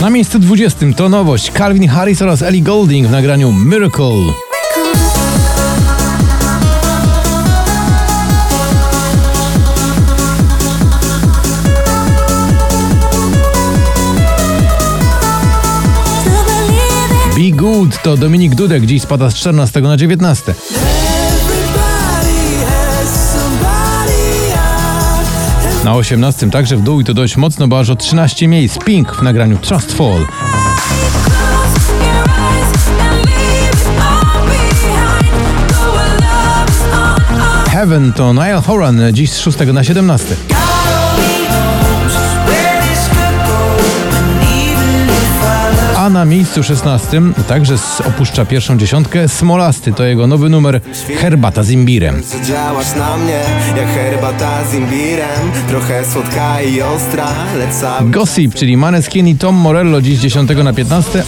Na miejscu 20 to nowość Calvin Harris oraz Ellie Golding w nagraniu Miracle. Be Good to Dominik Dudek, dziś spada z 14 na 19. Na 18 także w dół i to dość mocno, bo aż o 13 miejsc Pink w nagraniu Trust Fall. Heaven to Niall Horan, dziś z 6 na 17. A na miejscu 16 także opuszcza pierwszą dziesiątkę Smolasty, to jego nowy numer Herbata z imbirem. Działasz na mnie jak herbata z imbirem Trochę słodka i ostra, lecz sam Gossip, czyli Maneskin i Tom Morello dziś z 10 na 15.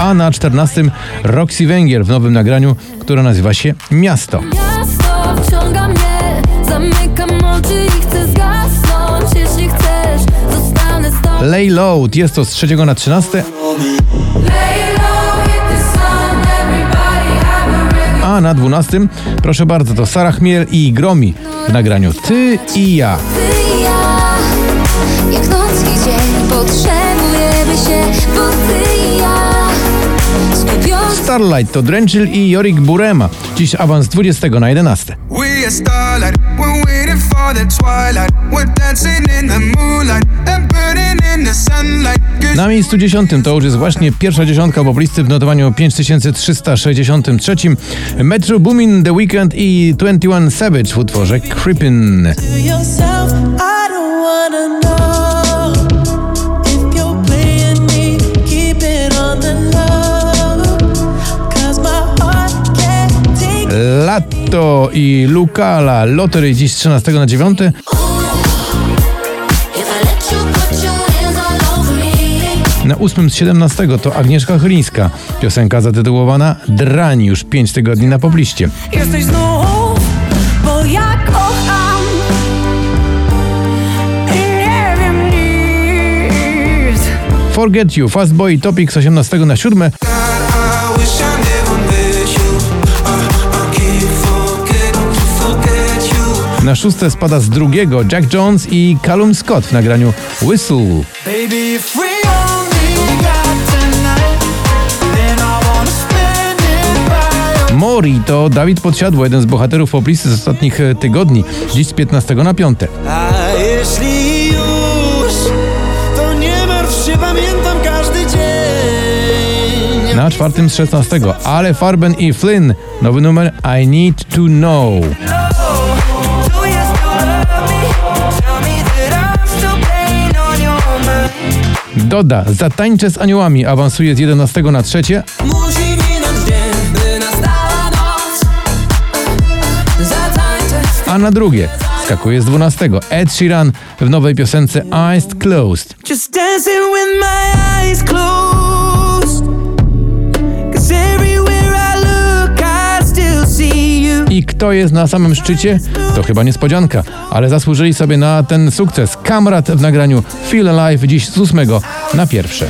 A na 14 Roxy Węgier w nowym nagraniu, które nazywa się Miasto. Miasto Lay Low jest to z 3 na 13, Lay low, hit the sun, everybody have a na 12 proszę bardzo to Sarah Chmiel i Gromi w nagraniu Ty i ja. Ty i ja, jak noc i dzień Potrzebujemy się, bo ty i ja Starlight to Drenchill i Jorik Burema, dziś awans z 20 na 11. Na miejscu 10 to już jest właśnie pierwsza dziesiątka poplisty w notowaniu 5363. Metro Boomin, The Weekend i 21 Savage w utworze Creepin'. Lato i Lukala, Lottery dziś z 13 na 9. Na 8 z 17 to Agnieszka Chylińska. Piosenka zatytułowana Drań już 5 tygodni na pobliście. Jesteś znów, bo ja kocham i nie wiem nic. Forget You, Fastboy Topic z 18 na 7. I wish I never met you. I, I can't forget, forget you. Na szóste spada z drugiego Jack Jones i Callum Scott w nagraniu Whistle. Mori. To Dawid Podsiadło, jeden z bohaterów poplisty z ostatnich e, tygodni, dziś z 15 na 5. A jeśli już, to nie martw się, pamiętam każdy dzień. Na czwartym z 16 Ale Farben i Flynn, nowy numer I Need to Know. Doda, Zatańczę z aniołami. Awansuje z 11 na 3. a na drugie skakuje z 12. Ed Sheeran w nowej piosence Eyes Closed. I kto jest na samym szczycie? To chyba niespodzianka, ale zasłużyli sobie na ten sukces. Kamrat w nagraniu Feel Alive dziś z 8 na pierwsze.